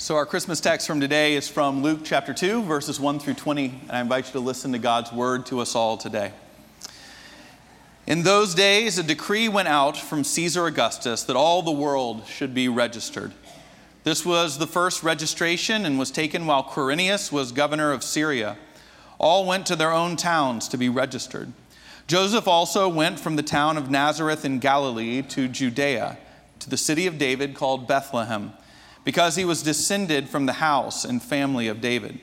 So, our Christmas text from today is from Luke chapter 2, verses 1 through 20, and I invite you to listen to God's word to us all today. In those days, a decree went out from Caesar Augustus that all the world should be registered. This was the first registration and was taken while Quirinius was governor of Syria. All went to their own towns to be registered. Joseph also went from the town of Nazareth in Galilee to Judea, to the city of David called Bethlehem because he was descended from the house and family of David.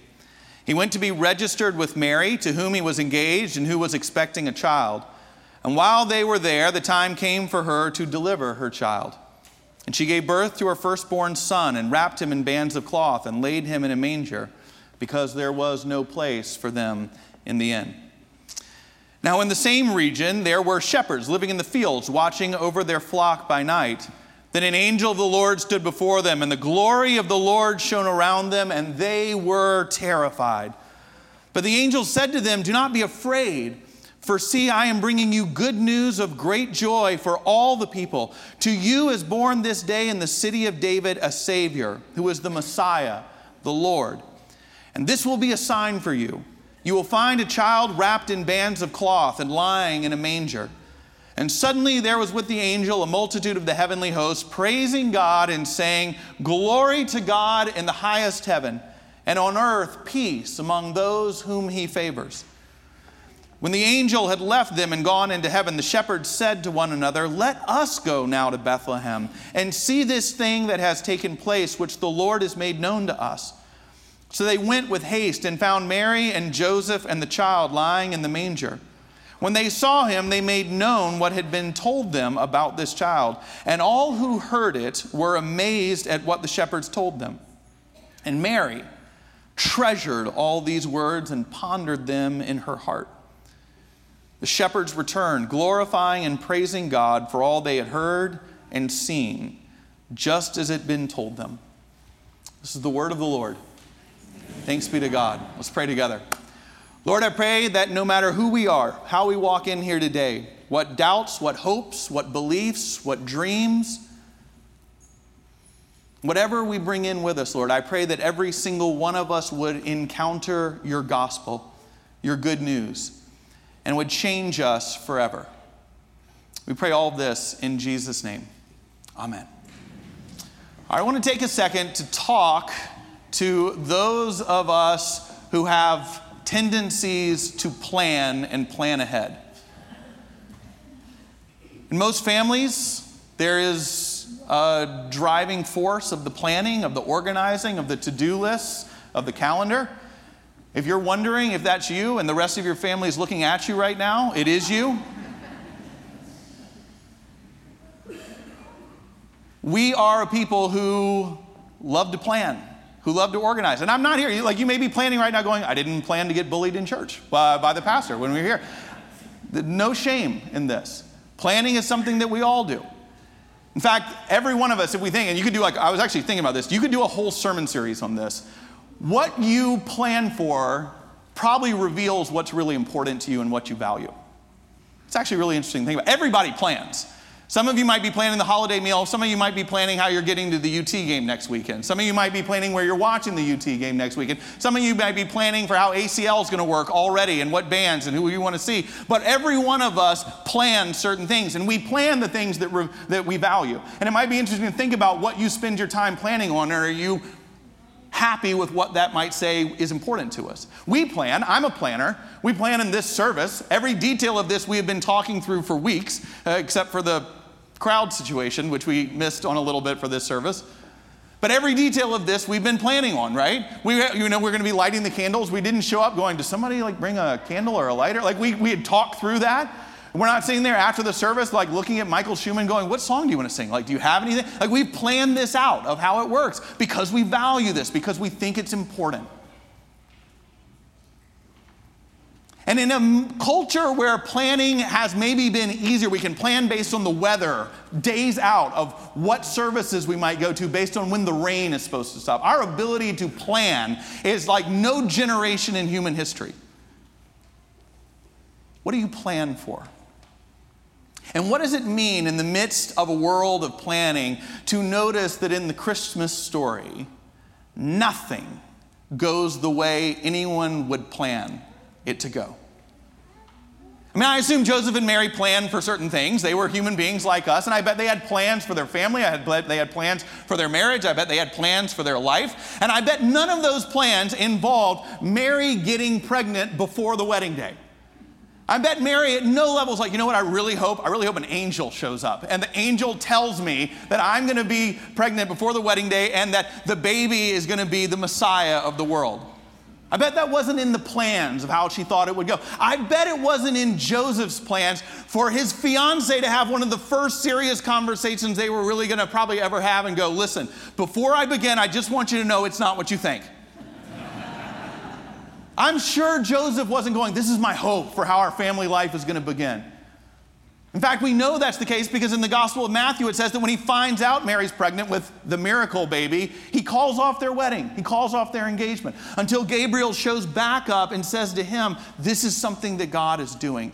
He went to be registered with Mary, to whom he was engaged and who was expecting a child. And while they were there, the time came for her to deliver her child. And she gave birth to her firstborn son and wrapped him in bands of cloth and laid him in a manger because there was no place for them in the inn. Now, in the same region, there were shepherds living in the fields, watching over their flock by night. Then an angel of the Lord stood before them, and the glory of the Lord shone around them, and they were terrified. But the angel said to them, Do not be afraid, for see, I am bringing you good news of great joy for all the people. To you is born this day in the city of David a Savior, who is the Messiah, the Lord. And this will be a sign for you. You will find a child wrapped in bands of cloth and lying in a manger. And suddenly there was with the angel a multitude of the heavenly hosts praising God and saying, Glory to God in the highest heaven, and on earth peace among those whom he favors. When the angel had left them and gone into heaven, the shepherds said to one another, Let us go now to Bethlehem and see this thing that has taken place, which the Lord has made known to us. So they went with haste and found Mary and Joseph and the child lying in the manger. When they saw him, they made known what had been told them about this child. And all who heard it were amazed at what the shepherds told them. And Mary treasured all these words and pondered them in her heart. The shepherds returned, glorifying and praising God for all they had heard and seen, just as it had been told them. This is the word of the Lord. Thanks be to God. Let's pray together. Lord, I pray that no matter who we are, how we walk in here today, what doubts, what hopes, what beliefs, what dreams, whatever we bring in with us, Lord, I pray that every single one of us would encounter your gospel, your good news, and would change us forever. We pray all this in Jesus' name. Amen. I want to take a second to talk to those of us who have tendencies to plan and plan ahead. In most families, there is a driving force of the planning, of the organizing, of the to do lists, of the calendar. If you're wondering if that's you and the rest of your family is looking at you right now, it is you. We are a people who love to plan who love to organize. And I'm not here. Like you may be planning right now, going, I didn't plan to get bullied in church uh, by the pastor when we were here. No shame in this. Planning is something that we all do. In fact, every one of us, if we think, and you could do like, I was actually thinking about this, you could do a whole sermon series on this. What you plan for probably reveals what's really important to you and what you value. It's actually really interesting to think about. Everybody plans. Some of you might be planning the holiday meal. Some of you might be planning how you're getting to the UT game next weekend. Some of you might be planning where you're watching the UT game next weekend. Some of you might be planning for how ACL is going to work already and what bands and who you want to see. But every one of us plans certain things, and we plan the things that, re- that we value. And it might be interesting to think about what you spend your time planning on. Or are you happy with what that might say is important to us. We plan, I'm a planner, we plan in this service. Every detail of this we have been talking through for weeks, uh, except for the crowd situation, which we missed on a little bit for this service. But every detail of this we've been planning on, right? We, you know, we're going to be lighting the candles. We didn't show up going, does somebody like bring a candle or a lighter? Like we, we had talked through that. We're not sitting there after the service, like looking at Michael Schumann going, what song do you want to sing? Like, do you have anything? Like we've planned this out of how it works because we value this, because we think it's important. And in a culture where planning has maybe been easier, we can plan based on the weather, days out of what services we might go to based on when the rain is supposed to stop. Our ability to plan is like no generation in human history. What do you plan for? And what does it mean in the midst of a world of planning to notice that in the Christmas story, nothing goes the way anyone would plan it to go. I mean, I assume Joseph and Mary planned for certain things. They were human beings like us, and I bet they had plans for their family. I bet they had plans for their marriage. I bet they had plans for their life. And I bet none of those plans involved Mary getting pregnant before the wedding day. I bet Mary at no level is like, you know what, I really hope, I really hope an angel shows up. And the angel tells me that I'm going to be pregnant before the wedding day and that the baby is going to be the Messiah of the world. I bet that wasn't in the plans of how she thought it would go. I bet it wasn't in Joseph's plans for his fiance to have one of the first serious conversations they were really going to probably ever have and go, listen, before I begin, I just want you to know it's not what you think. I'm sure Joseph wasn't going, this is my hope for how our family life is going to begin. In fact, we know that's the case because in the Gospel of Matthew it says that when he finds out Mary's pregnant with the miracle baby, he calls off their wedding. He calls off their engagement until Gabriel shows back up and says to him, This is something that God is doing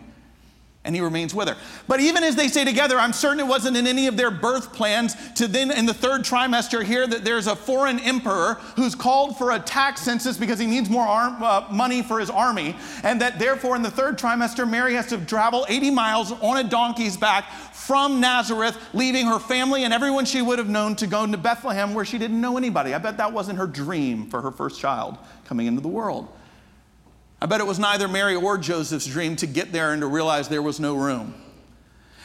and he remains with her. But even as they stay together, I'm certain it wasn't in any of their birth plans to then, in the third trimester, hear that there's a foreign emperor who's called for a tax census because he needs more arm, uh, money for his army, and that therefore in the third trimester, Mary has to travel 80 miles on a donkey's back from Nazareth, leaving her family and everyone she would have known to go into Bethlehem where she didn't know anybody. I bet that wasn't her dream for her first child coming into the world. I bet it was neither Mary or Joseph's dream to get there and to realize there was no room.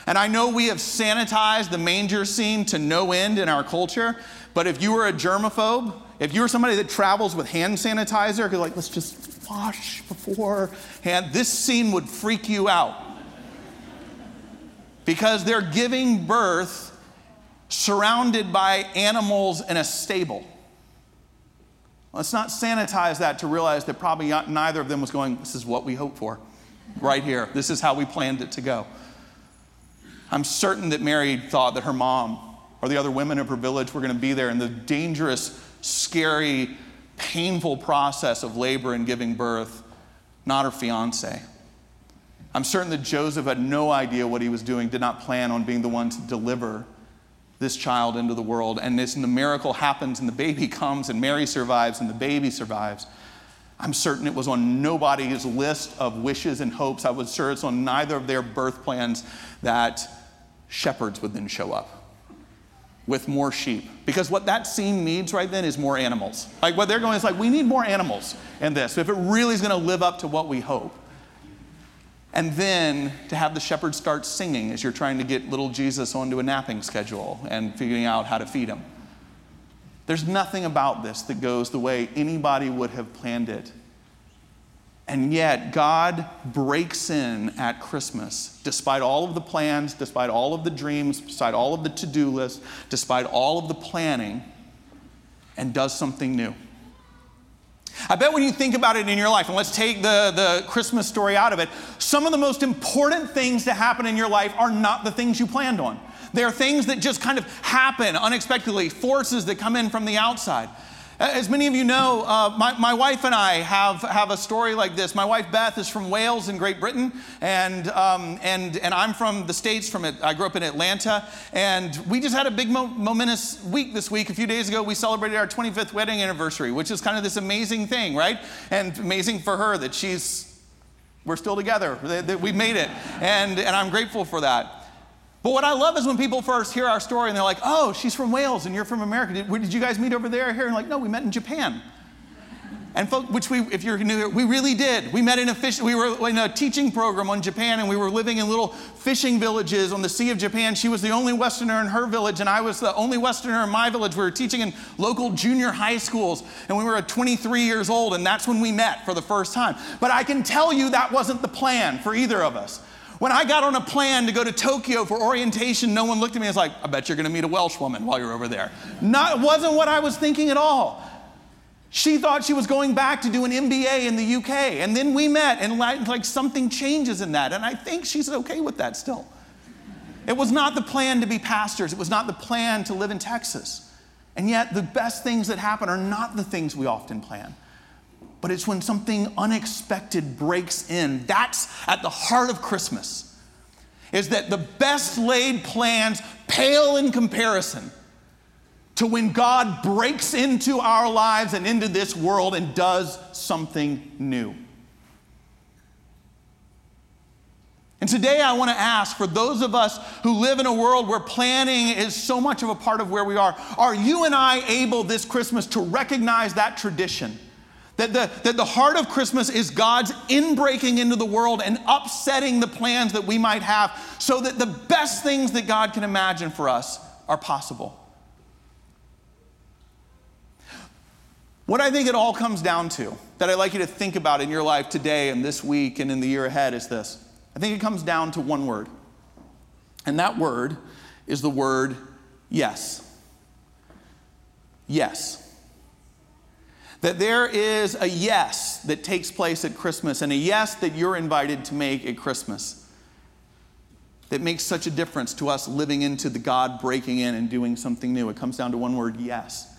And I know we have sanitized the manger scene to no end in our culture, but if you were a germaphobe, if you were somebody that travels with hand sanitizer, because like, let's just wash beforehand, this scene would freak you out. Because they're giving birth surrounded by animals in a stable. Let's not sanitize that to realize that probably neither of them was going, This is what we hope for right here. This is how we planned it to go. I'm certain that Mary thought that her mom or the other women of her village were going to be there in the dangerous, scary, painful process of labor and giving birth, not her fiance. I'm certain that Joseph had no idea what he was doing, did not plan on being the one to deliver this child into the world. And this and the miracle happens, and the baby comes, and Mary survives, and the baby survives. I'm certain it was on nobody's list of wishes and hopes. I was sure it's on neither of their birth plans that shepherds would then show up with more sheep. Because what that scene needs right then is more animals. Like what they're going is like, we need more animals in this. If it really is going to live up to what we hope. And then to have the shepherd start singing as you're trying to get little Jesus onto a napping schedule and figuring out how to feed him. There's nothing about this that goes the way anybody would have planned it. And yet, God breaks in at Christmas, despite all of the plans, despite all of the dreams, despite all of the to do lists, despite all of the planning, and does something new. I bet when you think about it in your life, and let's take the, the Christmas story out of it, some of the most important things to happen in your life are not the things you planned on. They are things that just kind of happen unexpectedly, forces that come in from the outside. As many of you know, uh, my, my wife and I have, have a story like this. My wife Beth is from Wales in Great Britain, and, um, and, and I'm from the States. From it, I grew up in Atlanta, and we just had a big mo- momentous week this week. A few days ago, we celebrated our 25th wedding anniversary, which is kind of this amazing thing, right? And amazing for her that she's, we're still together, that, that we made it, and, and I'm grateful for that. But what I love is when people first hear our story and they're like, oh, she's from Wales and you're from America. Did, did you guys meet over there? Here? And like, no, we met in Japan. And folk, which we, if you're new, here, we really did. We met in a fish, we were in a teaching program on Japan and we were living in little fishing villages on the Sea of Japan. She was the only Westerner in her village and I was the only Westerner in my village. We were teaching in local junior high schools and we were 23 years old and that's when we met for the first time. But I can tell you that wasn't the plan for either of us. When I got on a plan to go to Tokyo for orientation, no one looked at me and was like, I bet you're going to meet a Welsh woman while you're over there. Not, wasn't what I was thinking at all. She thought she was going back to do an MBA in the UK. And then we met, and like, like something changes in that. And I think she's okay with that still. It was not the plan to be pastors, it was not the plan to live in Texas. And yet, the best things that happen are not the things we often plan but it's when something unexpected breaks in. That's at the heart of Christmas. Is that the best laid plans pale in comparison to when God breaks into our lives and into this world and does something new. And today I want to ask for those of us who live in a world where planning is so much of a part of where we are, are you and I able this Christmas to recognize that tradition? That the, that the heart of Christmas is God's inbreaking into the world and upsetting the plans that we might have so that the best things that God can imagine for us are possible. What I think it all comes down to, that I'd like you to think about in your life today and this week and in the year ahead, is this. I think it comes down to one word. And that word is the word yes. Yes. That there is a yes that takes place at Christmas and a yes that you're invited to make at Christmas that makes such a difference to us living into the God breaking in and doing something new. It comes down to one word yes.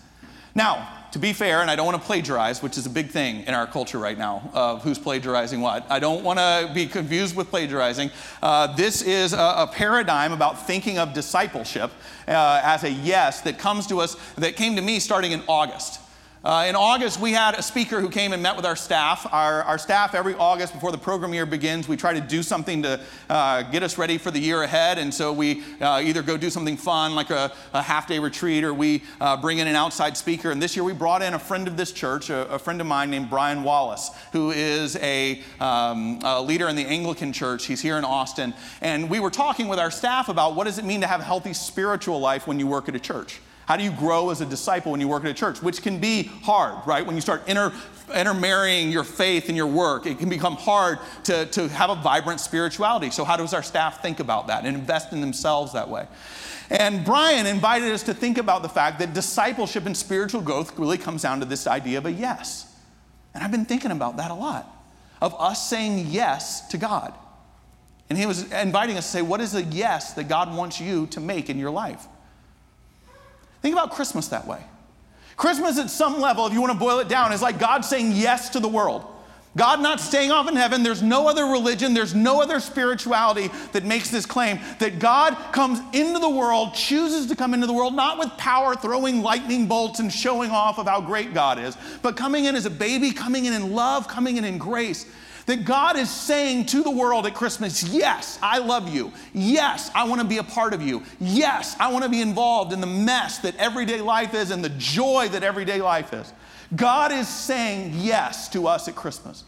Now, to be fair, and I don't want to plagiarize, which is a big thing in our culture right now of who's plagiarizing what. I don't want to be confused with plagiarizing. Uh, this is a, a, paradigm about thinking of discipleship uh, as a yes that comes to us, that came to me starting in August. Uh, in August, we had a speaker who came and met with our staff. Our, our staff, every August before the program year begins, we try to do something to uh, get us ready for the year ahead. And so we uh, either go do something fun like a, a half day retreat or we uh, bring in an outside speaker. And this year we brought in a friend of this church, a, a friend of mine named Brian Wallace, who is a, um, a leader in the Anglican church. He's here in Austin. And we were talking with our staff about what does it mean to have a healthy spiritual life when you work at a church. How do you grow as a disciple when you work at a church? Which can be hard, right? When you start inter, intermarrying your faith and your work, it can become hard to, to have a vibrant spirituality. So, how does our staff think about that and invest in themselves that way? And Brian invited us to think about the fact that discipleship and spiritual growth really comes down to this idea of a yes. And I've been thinking about that a lot of us saying yes to God. And he was inviting us to say, What is a yes that God wants you to make in your life? Think about Christmas that way. Christmas, at some level, if you want to boil it down, is like God saying yes to the world. God not staying off in heaven. There's no other religion, there's no other spirituality that makes this claim that God comes into the world, chooses to come into the world, not with power, throwing lightning bolts and showing off of how great God is, but coming in as a baby, coming in in love, coming in in grace. That God is saying to the world at Christmas, yes, I love you. Yes, I want to be a part of you. Yes, I want to be involved in the mess that everyday life is and the joy that everyday life is. God is saying yes to us at Christmas.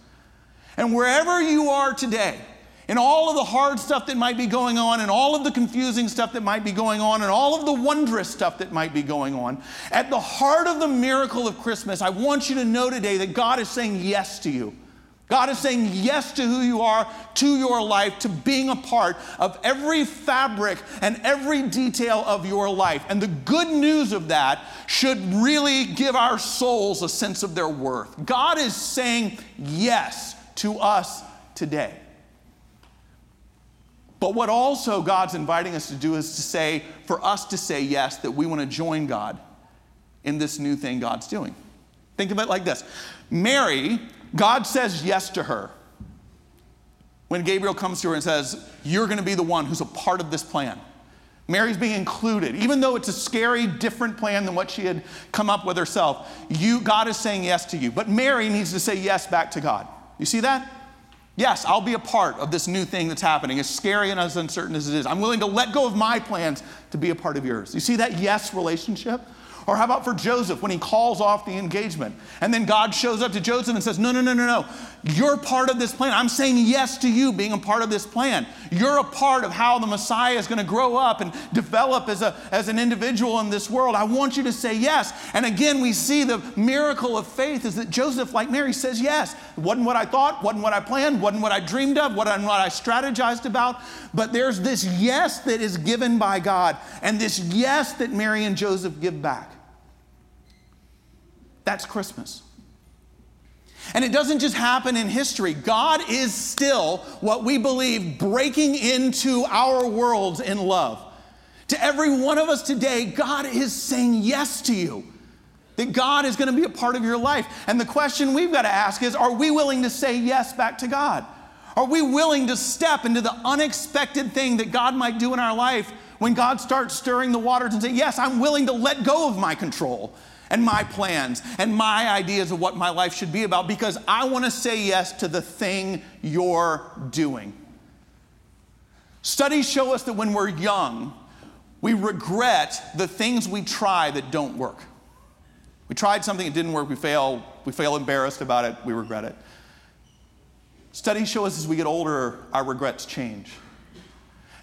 And wherever you are today, in all of the hard stuff that might be going on, and all of the confusing stuff that might be going on, and all of the wondrous stuff that might be going on, at the heart of the miracle of Christmas, I want you to know today that God is saying yes to you. God is saying yes to who you are, to your life, to being a part of every fabric and every detail of your life. And the good news of that should really give our souls a sense of their worth. God is saying yes to us today. But what also God's inviting us to do is to say, for us to say yes, that we want to join God in this new thing God's doing. Think of it like this Mary God says yes to her when Gabriel comes to her and says, You're going to be the one who's a part of this plan. Mary's being included, even though it's a scary, different plan than what she had come up with herself. You, God is saying yes to you. But Mary needs to say yes back to God. You see that? Yes, I'll be a part of this new thing that's happening, as scary and as uncertain as it is. I'm willing to let go of my plans to be a part of yours. You see that yes relationship? Or how about for Joseph when he calls off the engagement? And then God shows up to Joseph and says, No, no, no, no, no. You're part of this plan. I'm saying yes to you being a part of this plan. You're a part of how the Messiah is going to grow up and develop as, a, as an individual in this world. I want you to say yes. And again, we see the miracle of faith is that Joseph, like Mary, says yes. Wasn't what I thought, wasn't what I planned, wasn't what I dreamed of, wasn't what I strategized about. But there's this yes that is given by God and this yes that Mary and Joseph give back. That's Christmas. And it doesn't just happen in history. God is still, what we believe, breaking into our worlds in love. To every one of us today, God is saying yes to you. That God is going to be a part of your life. And the question we've got to ask is are we willing to say yes back to God? Are we willing to step into the unexpected thing that God might do in our life When God starts stirring the waters and say, Yes, I'm willing to let go of my control and my plans and my ideas of what my life should be about because I want to say yes to the thing you're doing. Studies show us that when we're young, we regret the things we try that don't work. We tried something, it didn't work, we fail, we fail embarrassed about it, we regret it. Studies show us as we get older, our regrets change.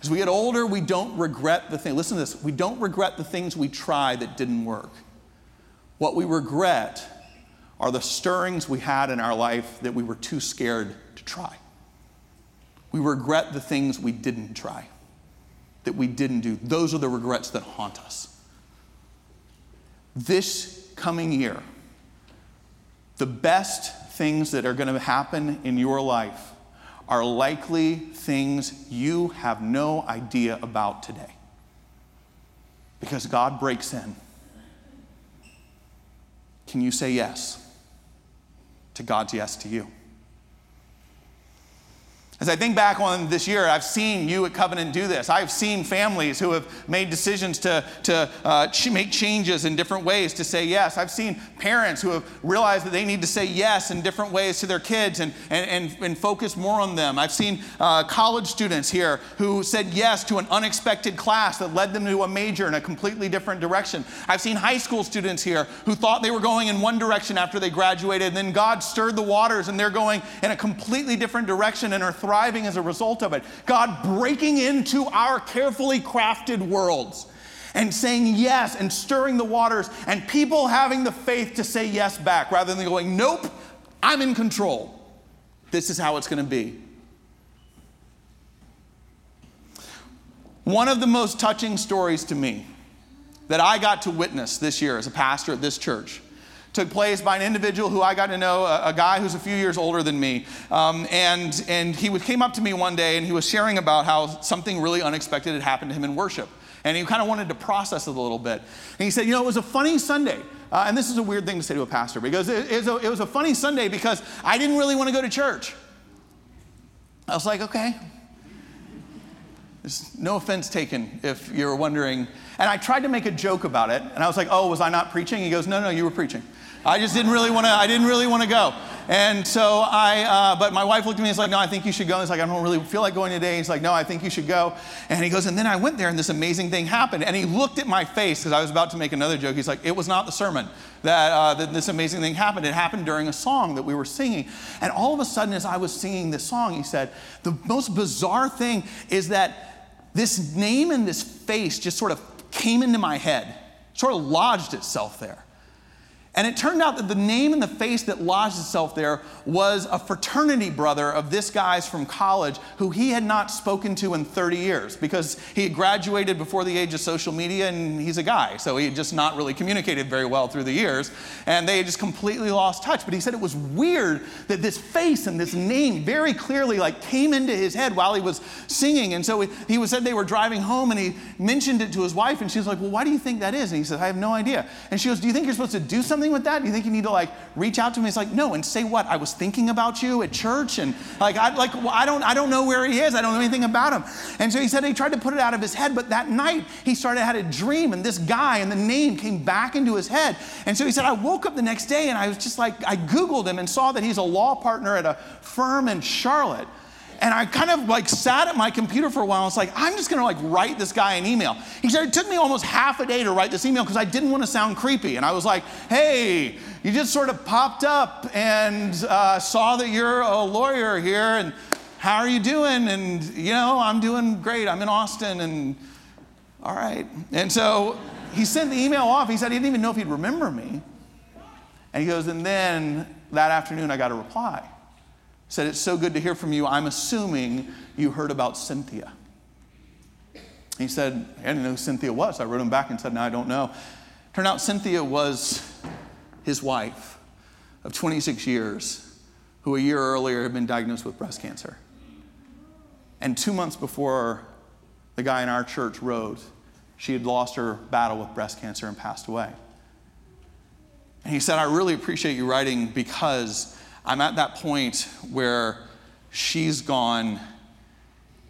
As we get older, we don't regret the thing. Listen to this. We don't regret the things we try that didn't work. What we regret are the stirrings we had in our life that we were too scared to try. We regret the things we didn't try, that we didn't do. Those are the regrets that haunt us. This coming year, the best things that are going to happen in your life are likely things you have no idea about today. Because God breaks in. Can you say yes to God's yes to you? As I think back on this year, I've seen you at Covenant do this. I've seen families who have made decisions to, to uh, ch- make changes in different ways to say yes. I've seen parents who have realized that they need to say yes in different ways to their kids and, and, and, and focus more on them. I've seen uh, college students here who said yes to an unexpected class that led them to a major in a completely different direction. I've seen high school students here who thought they were going in one direction after they graduated, and then God stirred the waters and they're going in a completely different direction and are thriving as a result of it. God breaking into our carefully crafted worlds and saying yes and stirring the waters, and people having the faith to say yes back rather than going, nope, I'm in control. This is how it's going to be. One of the most touching stories to me that I got to witness this year as a pastor at this church took place by an individual who I got to know, a, a guy who's a few years older than me. Um, and, and he came up to me one day and he was sharing about how something really unexpected had happened to him in worship. And he kind of wanted to process it a little bit. And he said, You know, it was a funny Sunday. Uh, and this is a weird thing to say to a pastor because it, it, was a, it was a funny Sunday because I didn't really want to go to church. I was like, Okay, there's no offense taken if you're wondering. And I tried to make a joke about it, and I was like, "Oh, was I not preaching?" He goes, "No, no, you were preaching." I just didn't really want to. I didn't really want to go. And so I, uh, but my wife looked at me and was like, "No, I think you should go." And he's like, "I don't really feel like going today." He's like, "No, I think you should go." And he goes, and then I went there, and this amazing thing happened. And he looked at my face because I was about to make another joke. He's like, "It was not the sermon that, uh, that this amazing thing happened. It happened during a song that we were singing." And all of a sudden, as I was singing this song, he said, "The most bizarre thing is that this name and this face just sort of came into my head, sort of lodged itself there." And it turned out that the name and the face that lodged itself there was a fraternity brother of this guy's from college who he had not spoken to in 30 years because he had graduated before the age of social media and he's a guy. So he had just not really communicated very well through the years. And they had just completely lost touch. But he said it was weird that this face and this name very clearly like came into his head while he was singing. And so he, was said they were driving home and he mentioned it to his wife and she was like, well, why do you think that is? And he said, I have no idea. And she goes, do you think you're supposed to do something something with that? Do you think you need to like reach out to him? He's like, no, and say what? I was thinking about you at church, and like I like I don't I don't know where he is. I don't know anything about him. And so he said he tried to put it out of his head, but that night he started had a dream, and this guy and the name came back into his head. And so he said, I woke up the next day and I was just like I Googled him and saw that he's a law partner at a firm in Charlotte. And I kind of like sat at my computer for a while. I was like, I'm just gonna like write this guy an email. He said it took me almost half a day to write this email because I didn't want to sound creepy. And I was like, hey, you just sort of popped up and uh, saw that you're a lawyer here, and how are you doing? And you know, I'm doing great. I'm in Austin, and all right. And so he sent the email off. He said he didn't even know if he'd remember me. And he goes, and then that afternoon I got a reply said, It's so good to hear from you. I'm assuming you heard about Cynthia. He said, I didn't know who Cynthia was. I wrote him back and said, No, I don't know. Turned out Cynthia was his wife of 26 years, who a year earlier had been diagnosed with breast cancer. And two months before the guy in our church wrote, she had lost her battle with breast cancer and passed away. And he said, I really appreciate you writing because I'm at that point where she's gone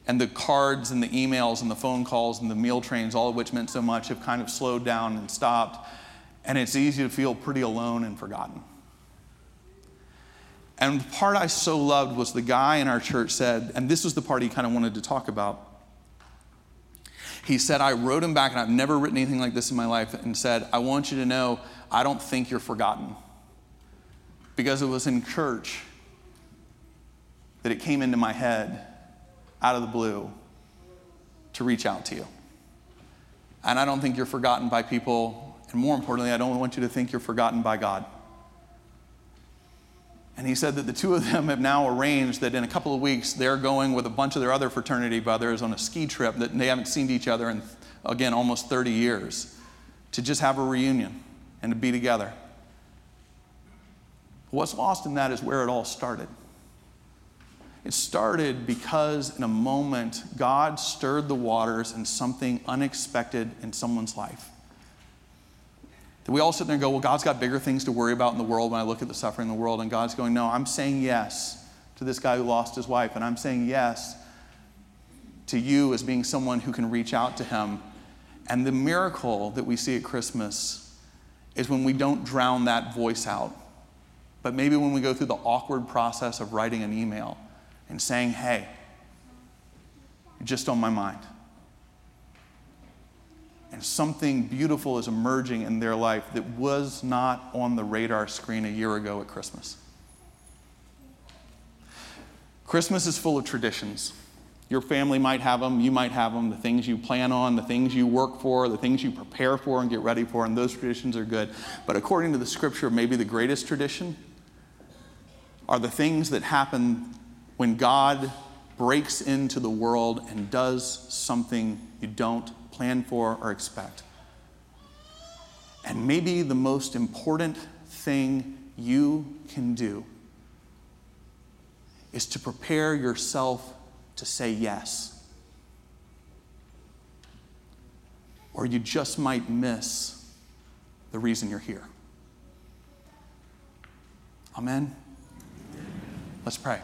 and the cards and the emails and the phone calls and the meal trains, all of which meant so much, have kind of slowed down and stopped. And it's easy to feel pretty alone and forgotten. And the part I so loved was the guy in our church said, and this was the part he kind of wanted to talk about. He said, I wrote him back, and I've never written anything like this in my life, and said, I want you to know I don't think you're forgotten. Because it was in church that it came into my head out of the blue to reach out to you. And I don't think you're forgotten by people, and more importantly, I don't want you to think you're forgotten by God. And he said that the two of them have now arranged that in a couple of weeks they're going with a bunch of their other fraternity brothers on a ski trip that they haven't seen each other in, again, almost 30 years to just have a reunion and to be together. What's lost in that is where it all started. It started because in a moment, God stirred the waters and something unexpected in someone's life. That we all sit there and go, Well, God's got bigger things to worry about in the world when I look at the suffering in the world. And God's going, No, I'm saying yes to this guy who lost his wife. And I'm saying yes to you as being someone who can reach out to him. And the miracle that we see at Christmas is when we don't drown that voice out, but maybe when we go through the awkward process of writing an email and saying, Hey, you're just on my mind and something beautiful is emerging in their life that was not on the radar screen a year ago at Christmas. Christmas is full of traditions. Your family might have them, you might have them, the things you plan on, the things you work for, the things you prepare for and get ready for, and those traditions are good. But according to the scripture, maybe the greatest tradition are the things that happen when God breaks into the world and does something you don't plan for, or expect. And maybe the most important thing you can do is to prepare yourself to say yes. Or you just might miss the reason you're here. Amen? Let's pray.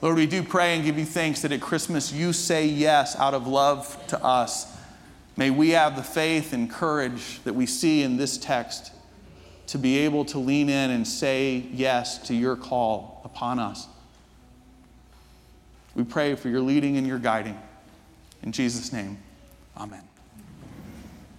Lord, we do pray and give you thanks that at Christmas you say yes out of love to us. May we have the faith and courage that we see in this text to be able to lean in and say yes to your call upon us. We pray for your leading and your guiding. In Jesus' name, amen.